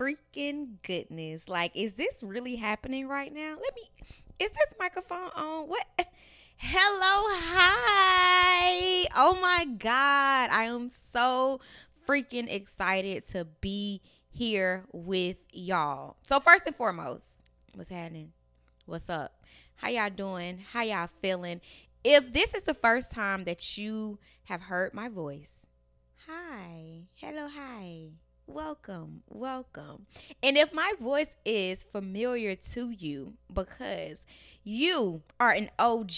freaking goodness. Like, is this really happening right now? Let me, is this microphone on? What? Hello, hi. Oh my God. I am so freaking excited to be here with y'all. So, first and foremost, what's happening? What's up? How y'all doing? How y'all feeling? If this is the first time that you have heard my voice, hi. Hello, hi. Welcome, welcome. And if my voice is familiar to you because you are an OG,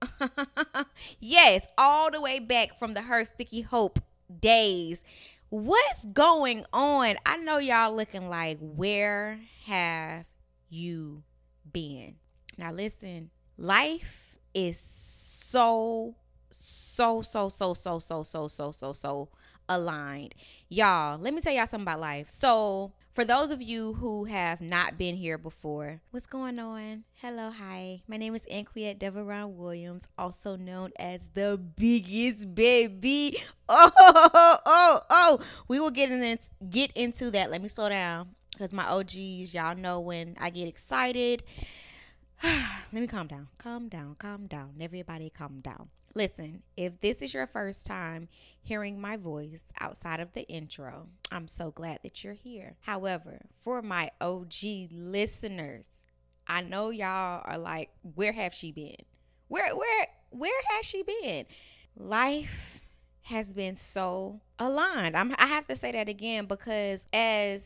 yes, all the way back from the Her Sticky Hope days. What's going on? I know y'all looking like, where have you been? Now, listen, life is so, so, so, so, so, so, so, so, so, so aligned. Y'all, let me tell y'all something about life. So, for those of you who have not been here before, what's going on? Hello, hi. My name is Anquette Devaron Williams, also known as the biggest baby. Oh, oh, oh, oh. We will get in get into that. Let me slow down because my OGs, y'all know when I get excited. Let me calm down. Calm down. Calm down. Everybody calm down. Listen, if this is your first time hearing my voice outside of the intro, I'm so glad that you're here. However, for my OG listeners, I know y'all are like, where have she been? Where where where has she been? Life has been so aligned. I'm, I have to say that again because as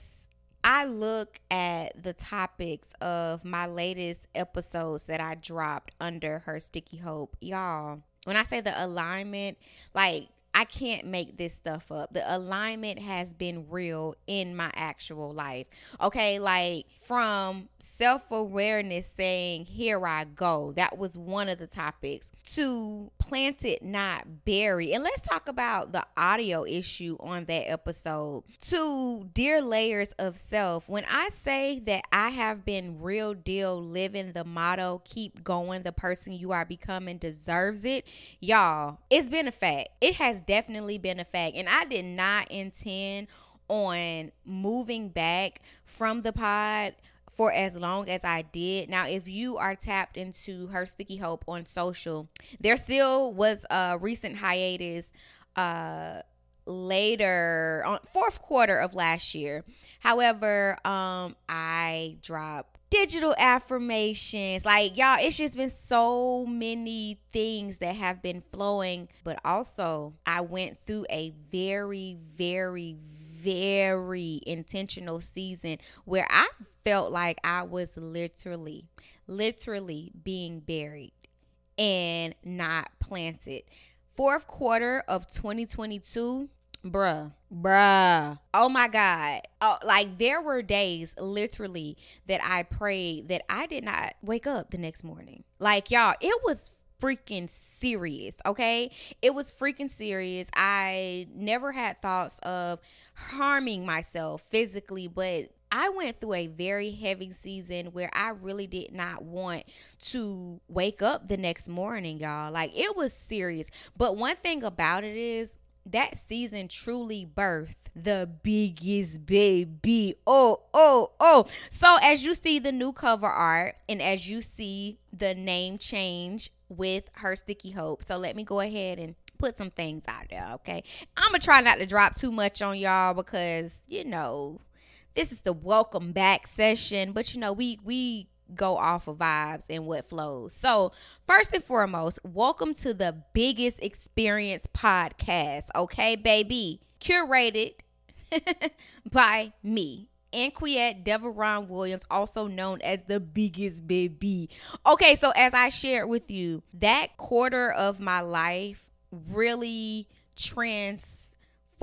I look at the topics of my latest episodes that I dropped under her sticky hope, y'all, when I say the alignment, like I can't make this stuff up. The alignment has been real in my actual life. Okay, like from self awareness saying, Here I go. That was one of the topics. To plant it, not bury. And let's talk about the audio issue on that episode. To dear layers of self. When I say that I have been real deal living the motto, keep going, the person you are becoming deserves it, y'all, it's been a fact. It has definitely been a fact. And I did not intend on moving back from the pod for as long as I did. Now, if you are tapped into her Sticky Hope on social, there still was a recent hiatus uh later on fourth quarter of last year. However, um I dropped digital affirmations. Like, y'all, it's just been so many things that have been flowing. But also, I went through a very, very, very intentional season where I felt like I was literally, literally being buried and not planted. Fourth quarter of 2022, bruh, bruh. Oh my God. Oh, like there were days literally that I prayed that I did not wake up the next morning. Like, y'all, it was freaking serious, okay? It was freaking serious. I never had thoughts of harming myself physically, but I went through a very heavy season where I really did not want to wake up the next morning, y'all. Like it was serious. But one thing about it is that season truly birthed the biggest baby. Oh, oh, oh. So, as you see the new cover art and as you see the name change with her sticky hope, so let me go ahead and put some things out there, okay? I'm gonna try not to drop too much on y'all because you know this is the welcome back session, but you know we we go off of vibes and what flows. So, first and foremost, welcome to the biggest experience podcast, okay, baby? Curated by me. Anquette Devaron Williams, also known as the biggest baby. Okay, so as I shared with you, that quarter of my life really trans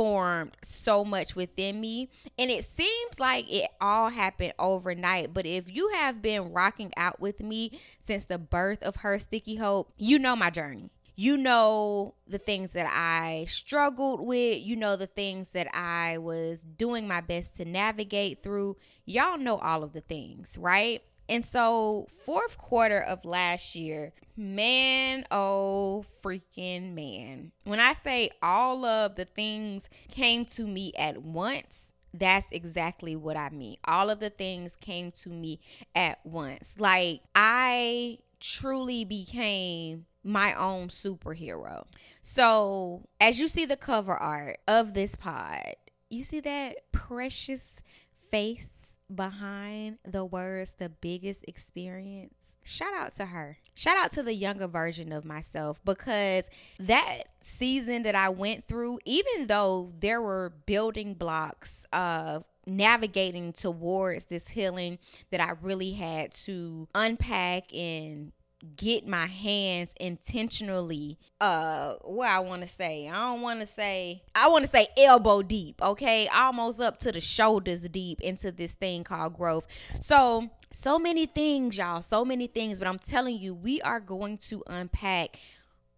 formed so much within me. And it seems like it all happened overnight. But if you have been rocking out with me since the birth of her Sticky Hope, you know my journey. You know the things that I struggled with. You know the things that I was doing my best to navigate through. Y'all know all of the things, right? And so, fourth quarter of last year, man, oh freaking man. When I say all of the things came to me at once, that's exactly what I mean. All of the things came to me at once. Like I truly became my own superhero. So, as you see the cover art of this pod, you see that precious face behind the words the biggest experience. Shout out to her. Shout out to the younger version of myself because that season that I went through, even though there were building blocks of navigating towards this healing that I really had to unpack and get my hands intentionally uh what I want to say. I don't want to say I want to say elbow deep, okay? Almost up to the shoulders deep into this thing called growth. So, so many things, y'all, so many things, but I'm telling you, we are going to unpack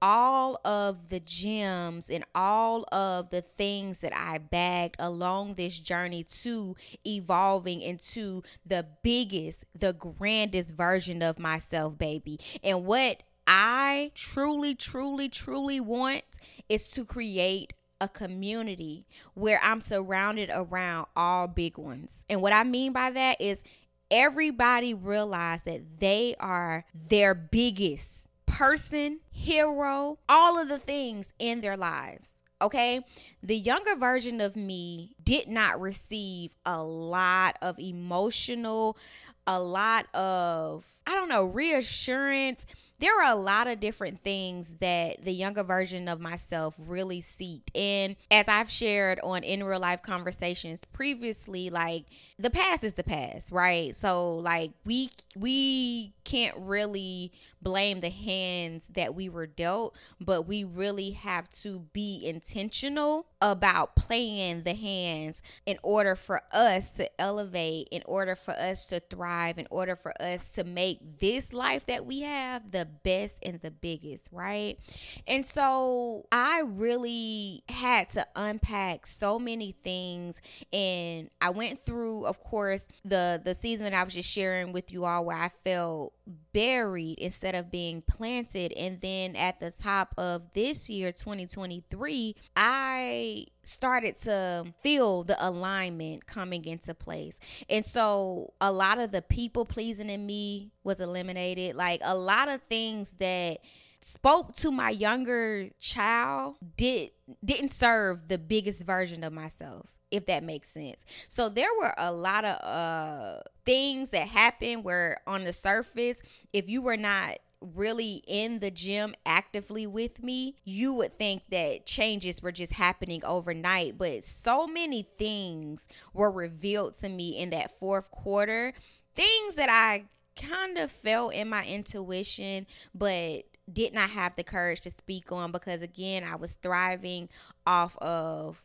all of the gems and all of the things that I bagged along this journey to evolving into the biggest, the grandest version of myself, baby. And what I truly, truly, truly want is to create a community where I'm surrounded around all big ones. And what I mean by that is everybody realize that they are their biggest person, hero, all of the things in their lives. Okay. The younger version of me did not receive a lot of emotional, a lot of, I don't know, reassurance there are a lot of different things that the younger version of myself really seeked. And as I've shared on in real life conversations previously, like the past is the past, right? So like we we can't really blame the hands that we were dealt, but we really have to be intentional about playing the hands in order for us to elevate, in order for us to thrive, in order for us to make this life that we have the best and the biggest, right? And so I really had to unpack so many things and I went through of course the the season that I was just sharing with you all where I felt buried instead of being planted and then at the top of this year 2023 I started to feel the alignment coming into place. And so a lot of the people pleasing in me was eliminated. Like a lot of things that spoke to my younger child did didn't serve the biggest version of myself if that makes sense. So there were a lot of uh things that happened where on the surface if you were not really in the gym actively with me, you would think that changes were just happening overnight. But so many things were revealed to me in that fourth quarter, things that I kind of felt in my intuition, but did not have the courage to speak on because, again, I was thriving off of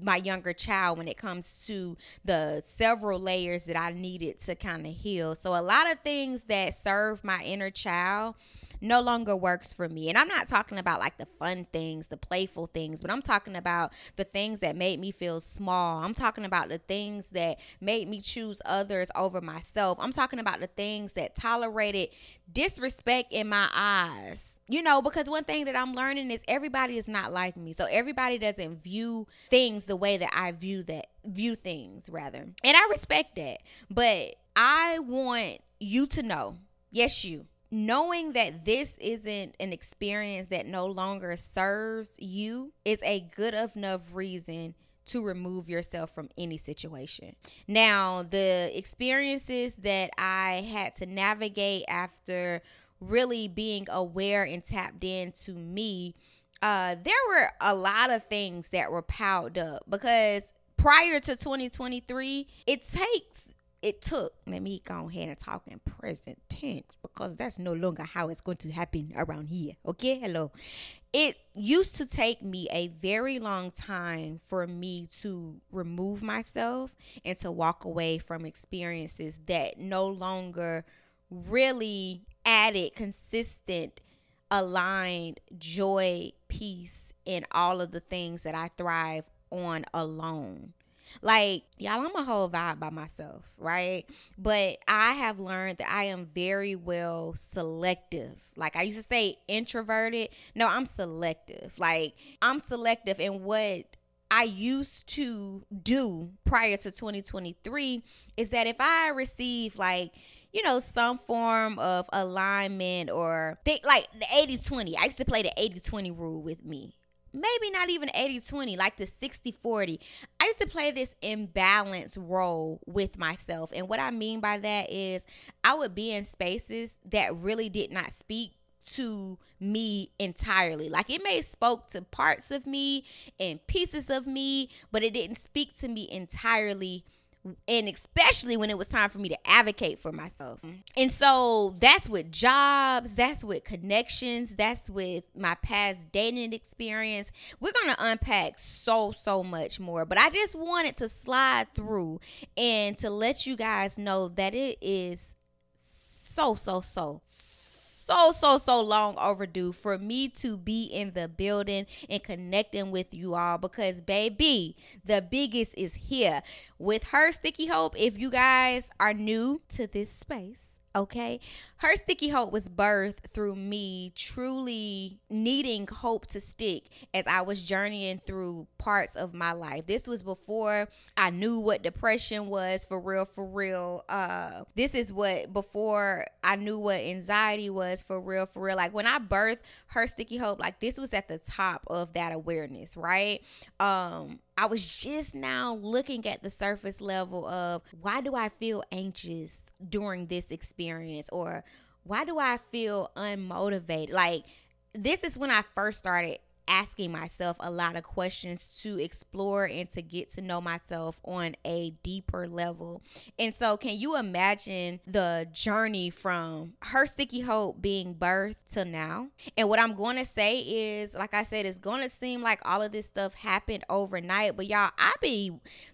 my younger child when it comes to the several layers that I needed to kind of heal. So a lot of things that serve my inner child no longer works for me. And I'm not talking about like the fun things, the playful things, but I'm talking about the things that made me feel small. I'm talking about the things that made me choose others over myself. I'm talking about the things that tolerated disrespect in my eyes you know because one thing that i'm learning is everybody is not like me. So everybody doesn't view things the way that i view that view things rather. And i respect that. But i want you to know yes you knowing that this isn't an experience that no longer serves you is a good enough reason to remove yourself from any situation. Now, the experiences that I had to navigate after really being aware and tapped into me, uh, there were a lot of things that were piled up because prior to 2023, it takes it took let me go ahead and talk in present tense because that's no longer how it's going to happen around here okay? Hello. It used to take me a very long time for me to remove myself and to walk away from experiences that no longer really added consistent, aligned joy, peace, and all of the things that I thrive on alone. Like, y'all, I'm a whole vibe by myself, right? But I have learned that I am very well selective. Like, I used to say introverted. No, I'm selective. Like, I'm selective in what I used to do prior to 2023 is that if I receive like you know, some form of alignment or think like the 80 20. I used to play the 80 20 rule with me. Maybe not even 80 20, like the 60 40. I used to play this imbalance role with myself. And what I mean by that is I would be in spaces that really did not speak to me entirely. Like it may spoke to parts of me and pieces of me, but it didn't speak to me entirely and especially when it was time for me to advocate for myself. Mm-hmm. And so that's with jobs, that's with connections, that's with my past dating experience. We're going to unpack so, so much more. But I just wanted to slide through and to let you guys know that it is so, so, so, so, so, so so long overdue for me to be in the building and connecting with you all because, baby, the biggest is here. With her sticky hope, if you guys are new to this space, okay? Her sticky hope was birthed through me truly needing hope to stick as I was journeying through parts of my life. This was before I knew what depression was for real, for real. Uh, this is what before I knew what anxiety was for real, for real. Like when I birthed her sticky hope, like this was at the top of that awareness, right? Um, I was just now looking at the surface level of why do I feel anxious during this experience or why do I feel unmotivated? Like, this is when I first started asking myself a lot of questions to explore and to get to know myself on a deeper level. And so, can you imagine the journey from her sticky hope being birthed to now? And what I'm going to say is, like I said, it's going to seem like all of this stuff happened overnight, but y'all, I be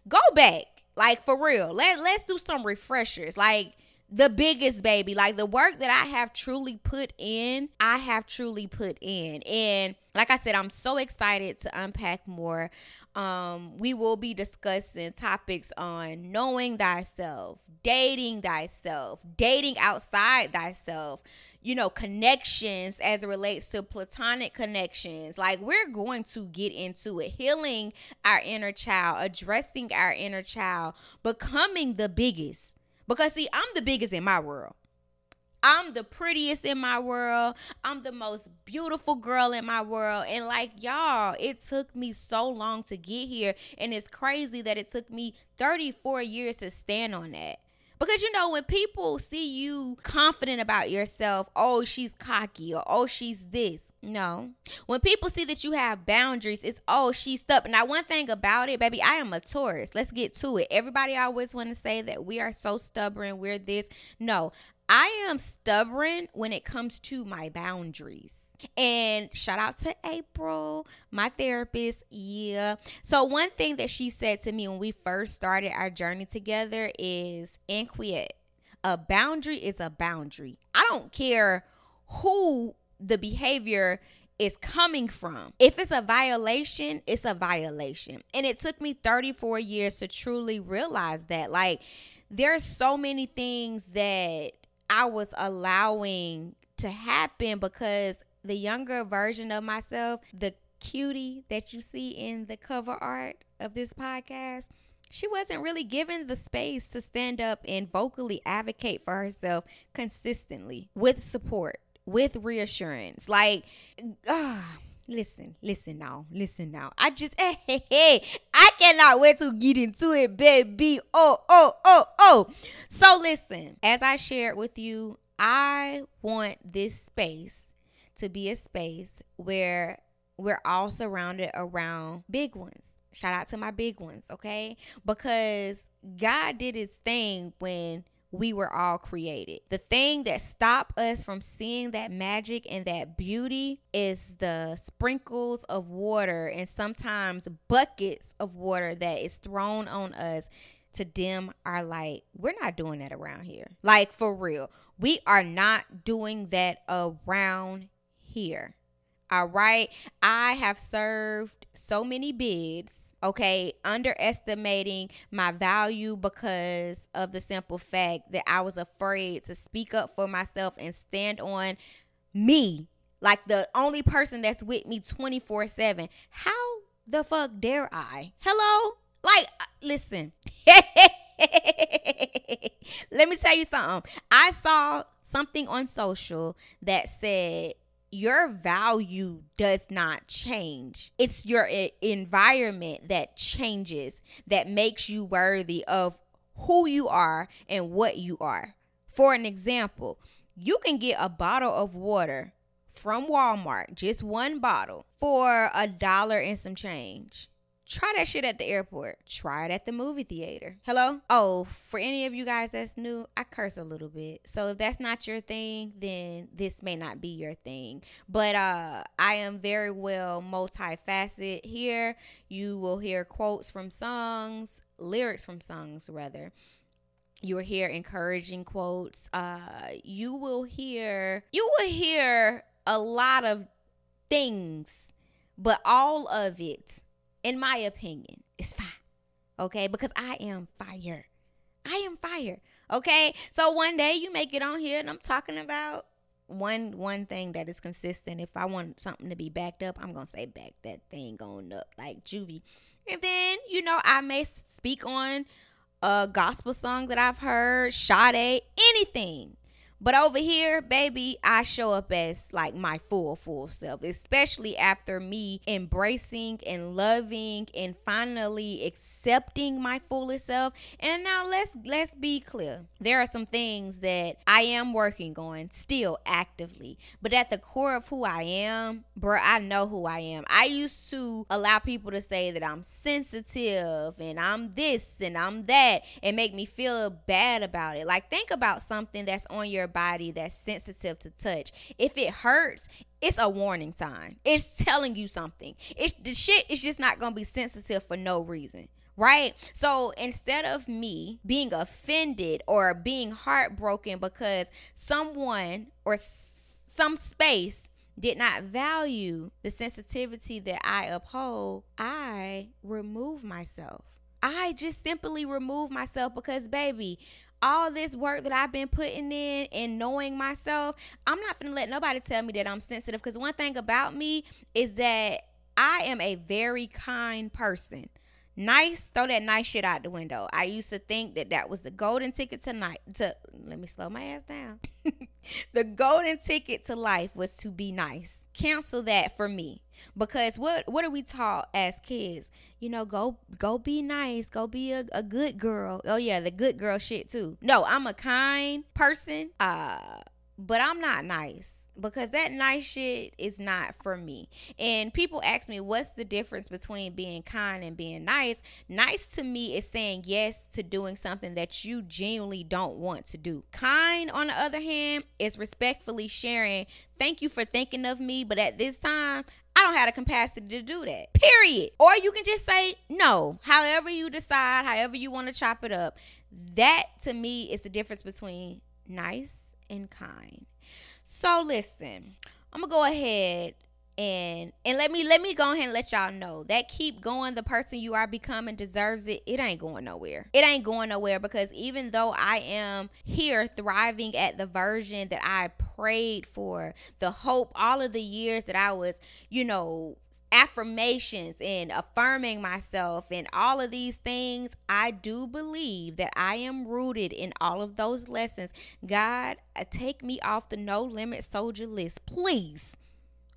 go back. Like for real. Let let's do some refreshers. Like the biggest baby like the work that i have truly put in i have truly put in. And like i said i'm so excited to unpack more. Um we will be discussing topics on knowing thyself dating thyself dating outside thyself you know connections as it relates to platonic connections. Like we're going to get into it. Healing our inner child addressing our inner child becoming the biggest because see, I'm the biggest in my world. I'm the prettiest in my world. I'm the most beautiful girl in my world. And like y'all, it took me so long to get here. And it's crazy that it took me 34 years to stand on that. Because you know, when people see you confident about yourself, oh, she's cocky or oh, she's this. No. When people see that you have boundaries, it's oh, she's stubborn. Now, one thing about it, baby, I am a Taurus. Let's get to it. Everybody always want to say that we are so stubborn, we're this. No, I am stubborn when it comes to my boundaries. And shout out to April, my therapist. Yeah. So, one thing that she said to me when we first started our journey together is Anquette. A boundary is a boundary. I don't care who the behavior is coming from. If it's a violation, it's a violation. And it took me 34 years to truly realize that. Like, there's so many things that I was allowing to happen because the younger version of myself, the cutie that you see in the cover art of this podcast, she wasn't really given the space to stand up and vocally advocate for herself consistently with support, with reassurance. Like, uh, listen, listen now, listen now. I just, hey, hey, hey, I cannot wait to get into it, baby. Oh, oh, oh, oh. So, listen, as I shared with you, I want this space to be a space where we're all surrounded around big ones. Shout out to my big ones, okay? Because God did his thing when we were all created. The thing that stopped us from seeing that magic and that beauty is the sprinkles of water and sometimes buckets of water that is thrown on us to dim our light. We're not doing that around here. Like for real. We are not doing that around here. All right. I have served so many bids, okay, underestimating my value because of the simple fact that I was afraid to speak up for myself and stand on me, like the only person that's with me 24 7. How the fuck dare I? Hello? Like, uh, listen. Let me tell you something. I saw something on social that said your value does not change. It's your environment that changes, that makes you worthy of who you are and what you are. For an example, you can get a bottle of water from Walmart, just one bottle, for a dollar and some change. Try that shit at the airport. Try it at the movie theater. Hello? Oh, for any of you guys that's new, I curse a little bit. So if that's not your thing, then this may not be your thing. But uh I am very well multifaceted here. You will hear quotes from songs, lyrics from songs rather. You will hear encouraging quotes. Uh you will hear you will hear a lot of things, but all of it in my opinion, is fire. Okay? Because I am fire. I am fire. Okay? So one day you make it on here and I'm talking about one one thing that is consistent. If I want something to be backed up, I'm gonna say back that thing going up like juvie. And then, you know, I may speak on a gospel song that I've heard, Sade, anything. But over here, baby, I show up as like my full, full self, especially after me embracing and loving and finally accepting my fullest self. And now let's let's be clear. There are some things that I am working on still actively. But at the core of who I am, bro, I know who I am. I used to allow people to say that I'm sensitive and I'm this and I'm that and make me feel bad about it. Like think about something that's on your body that's sensitive to touch. If it hurts, it's a warning sign. It's telling you something. It's the shit is just not gonna be sensitive for no reason. Right? So instead of me being offended or being heartbroken because someone or some space did not value the sensitivity that I uphold, I remove myself. I just simply remove myself because, baby, all this work that I've been putting in and knowing myself, I'm not gonna let nobody tell me that I'm sensitive. Because one thing about me is that I am a very kind person. Nice, throw that nice shit out the window. I used to think that that was the golden ticket to night. To let me slow my ass down. the golden ticket to life was to be nice. Cancel that for me because what what are we taught as kids? You know go go be nice go be a, a good girl. Oh yeah the good girl shit too. No i'm a kind person uh but i'm not nice because that nice shit is not for me. And people ask me, what's the difference between being kind and being nice? Nice to me is saying yes to doing something that you genuinely don't want to do. Kind, on the other hand, is respectfully sharing, thank you for thinking of me, but at this time, I don't have the capacity to do that. Period. Or you can just say no. However you decide, however you want to chop it up. That to me is the difference between nice and kind. So listen, I'm gonna go ahead and and let me let me go ahead and let y'all know that keep going the person you are becoming deserves it it ain't going nowhere it ain't going nowhere because even though i am here thriving at the version that i prayed for the hope all of the years that i was you know affirmations and affirming myself and all of these things, I do believe that I am rooted in all of those lessons. God, uh, take me off the no limit soldier list, please.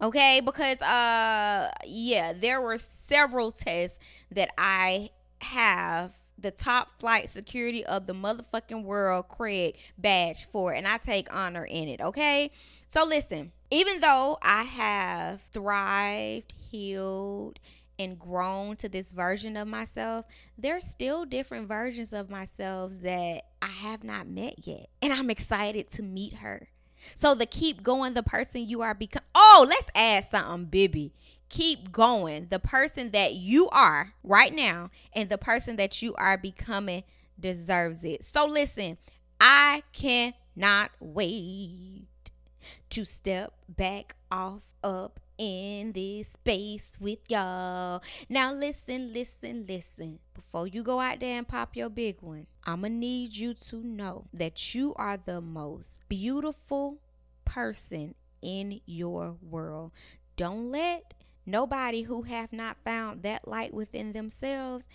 Okay? Because uh yeah there were several tests that i have the top flight security of the motherfucking world craig badge for and i take honor in it okay? So listen even though i have thrived healed and grown to this version of myself, there's still different versions of myself that I have not met yet. And I'm excited to meet her. So the keep going, the person you are become. Oh, let's add something, Bibby. Keep going. The person that you are right now and the person that you are becoming deserves it. So listen, I cannot wait to step back off up in this space with y'all. Now listen, listen, listen. Before you go out there and pop your big one, I'm going to need you to know that you are the most beautiful person in your world. Don't let nobody who have not found that light within themselves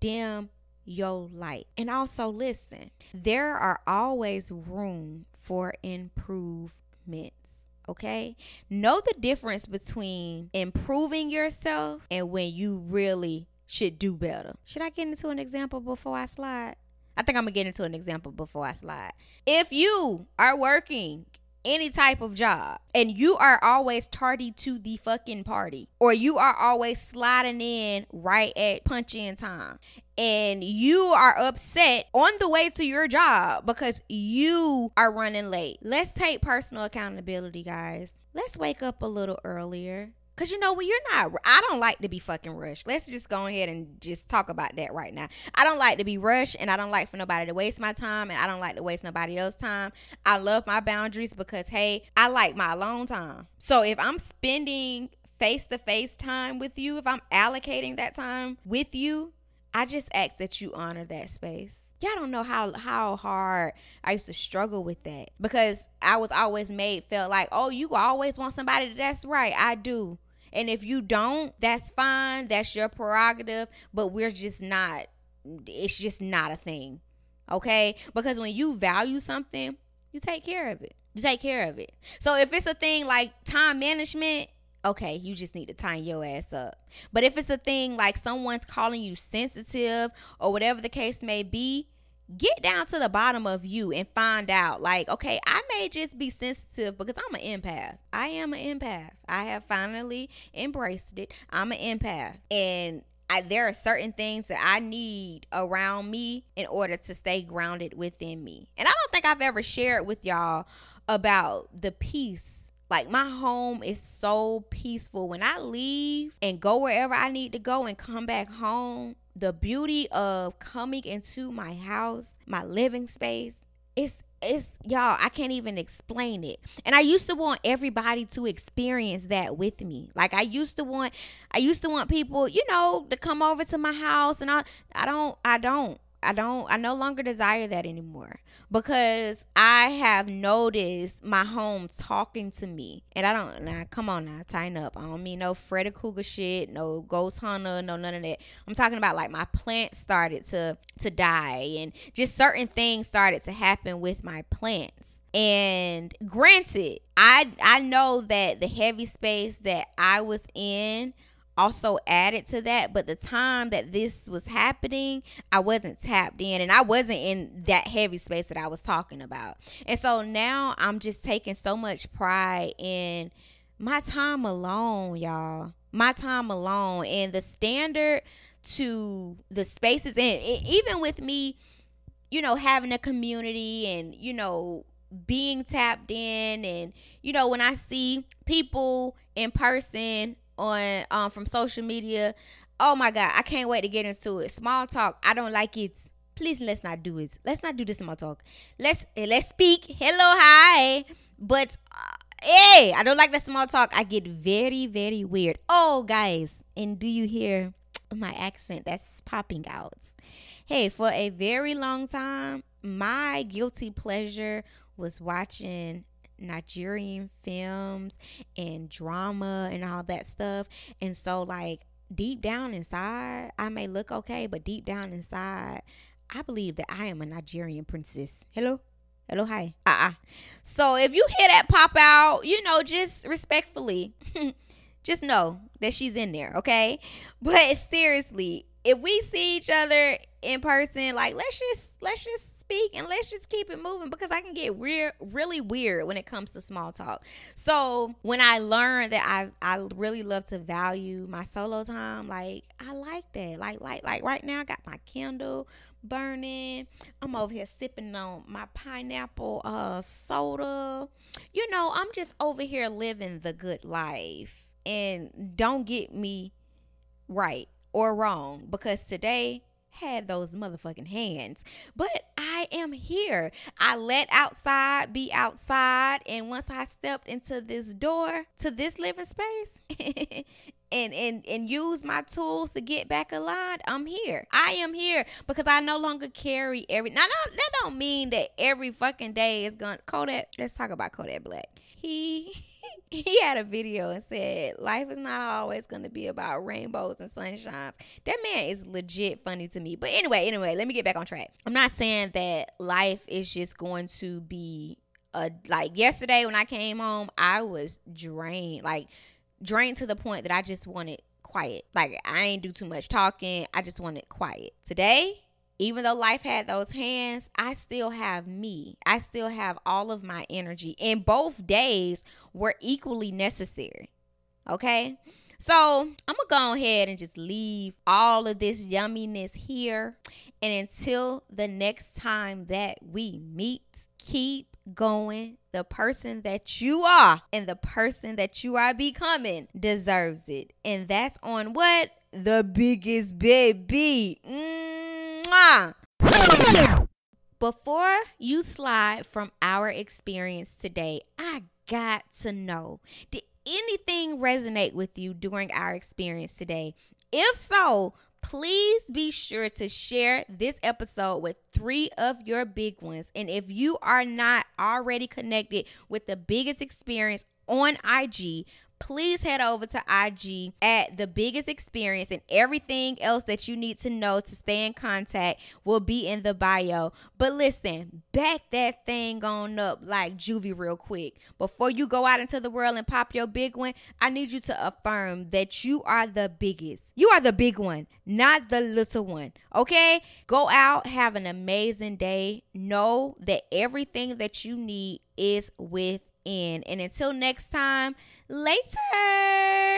dim your light. And also listen, there are always room for improvements. Okay? Know the difference between improving yourself and when you really should do better. Should I get into an example before I slide? I think I'm gonna get into an example before I slide. If you are working any type of job and you are always tardy to the fucking party or you are always sliding in right at punch in time and you are upset on the way to your job because you are running late. Let's take personal accountability, guys. Let's wake up a little earlier. Cause you know when you're not, I don't like to be fucking rushed. Let's just go ahead and just talk about that right now. I don't like to be rushed, and I don't like for nobody to waste my time, and I don't like to waste nobody else's time. I love my boundaries because hey, I like my alone time. So if I'm spending face to face time with you, if I'm allocating that time with you, I just ask that you honor that space. Y'all don't know how how hard I used to struggle with that because I was always made felt like, oh, you always want somebody that's right. I do. And if you don't, that's fine. That's your prerogative. But we're just not, it's just not a thing. Okay? Because when you value something, you take care of it. You take care of it. So if it's a thing like time management, okay, you just need to tighten your ass up. But if it's a thing like someone's calling you sensitive or whatever the case may be, get down to the bottom of you and find out like okay i may just be sensitive because i'm an empath i am an empath i have finally embraced it i'm an empath and I, there are certain things that I need around me in order to stay grounded within me. And I don't think I've ever shared with y'all about the peace. Like my home is so peaceful. When I leave and go wherever I need to go and come back home, the beauty of coming into my house, my living space, it's it's y'all i can't even explain it. And i used to want everybody to experience that with me. Like i used to want i used to want people you know to come over to my house and i i don't i don't I don't I no longer desire that anymore because I have noticed my home talking to me. And I don't now come on now, tighten up. I don't mean no Freddy Krueger shit, no ghost hunter, no none of that. I'm talking about like my plants started to to die and just certain things started to happen with my plants. And granted, I I know that the heavy space that I was in also added to that but the time that this was happening i wasn't tapped in and i wasn't in that heavy space that i was talking about. And so now i'm just taking so much pride in my time alone y'all. My time alone and the standard to the spaces and even with me you know having a community and you know being tapped in and you know when i see people in person on um from social media. Oh my god, I can't wait to get into it. Small talk, I don't like it. Please let's not do it. Let's not do this small talk. Let's eh, let's speak. Hello, hi. But uh, hey, I don't like the small talk. I get very very weird. Oh guys, and do you hear my accent that's popping out? Hey, for a very long time, my guilty pleasure was watching Nigerian films and drama and all that stuff. And so, like, deep down inside, I may look okay, but deep down inside, I believe that I am a Nigerian princess. Hello? Hello, hi. Uh uh So, if you hear that pop out, you know, just respectfully, just know that she's in there, okay? But seriously, if we see each other in person, like let's just let's just speak and let's just keep it moving because I can get weird, really weird when it comes to small talk. So when I learned that I I really love to value my solo time, like I like that. Like like like right now I got my candle burning. I'm over here sipping on my pineapple uh soda. You know, I'm just over here living the good life. And don't get me right or wrong because today had those motherfucking hands. But I am here. I let outside be outside. And once I stepped into this door to this living space and, and, and use my tools to get back aligned, I'm here. I am here because I no longer carry every. Now, that, that don't mean that every fucking day is to. Kodak, let's talk about Kodak Black. He he had a video and said life is not always going to be about rainbows and sunshines. That man is legit funny to me. But anyway anyway let me get back on track. I'm not saying that life is just going to be a like yesterday when i came home i was drained like drained to the point that i just wanted quiet. Like i ain't do too much talking. I just wanted quiet. Today even though life had those hands, I still have me. I still have all of my energy. And both days were equally necessary. Okay? So I'm going to go ahead and just leave all of this yumminess here. And until the next time that we meet, keep going. The person that you are and the person that you are becoming deserves it. And that's on what? The biggest baby. Mm. Before you slide from our experience today, I got to know did anything resonate with you during our experience today? If so, please be sure to share this episode with three of your big ones. And if you are not already connected with the biggest experience on IG, please head over to IG at the biggest experience and everything else that you need to know to stay in contact will be in the bio. But listen, back that thing on up like Juvie real quick. Before you go out into the world and pop your big one, I need you to affirm that you are the biggest. You are the big one, not the little one. Okay? Go out, have an amazing day. Know that everything that you need is within. And until next time, later.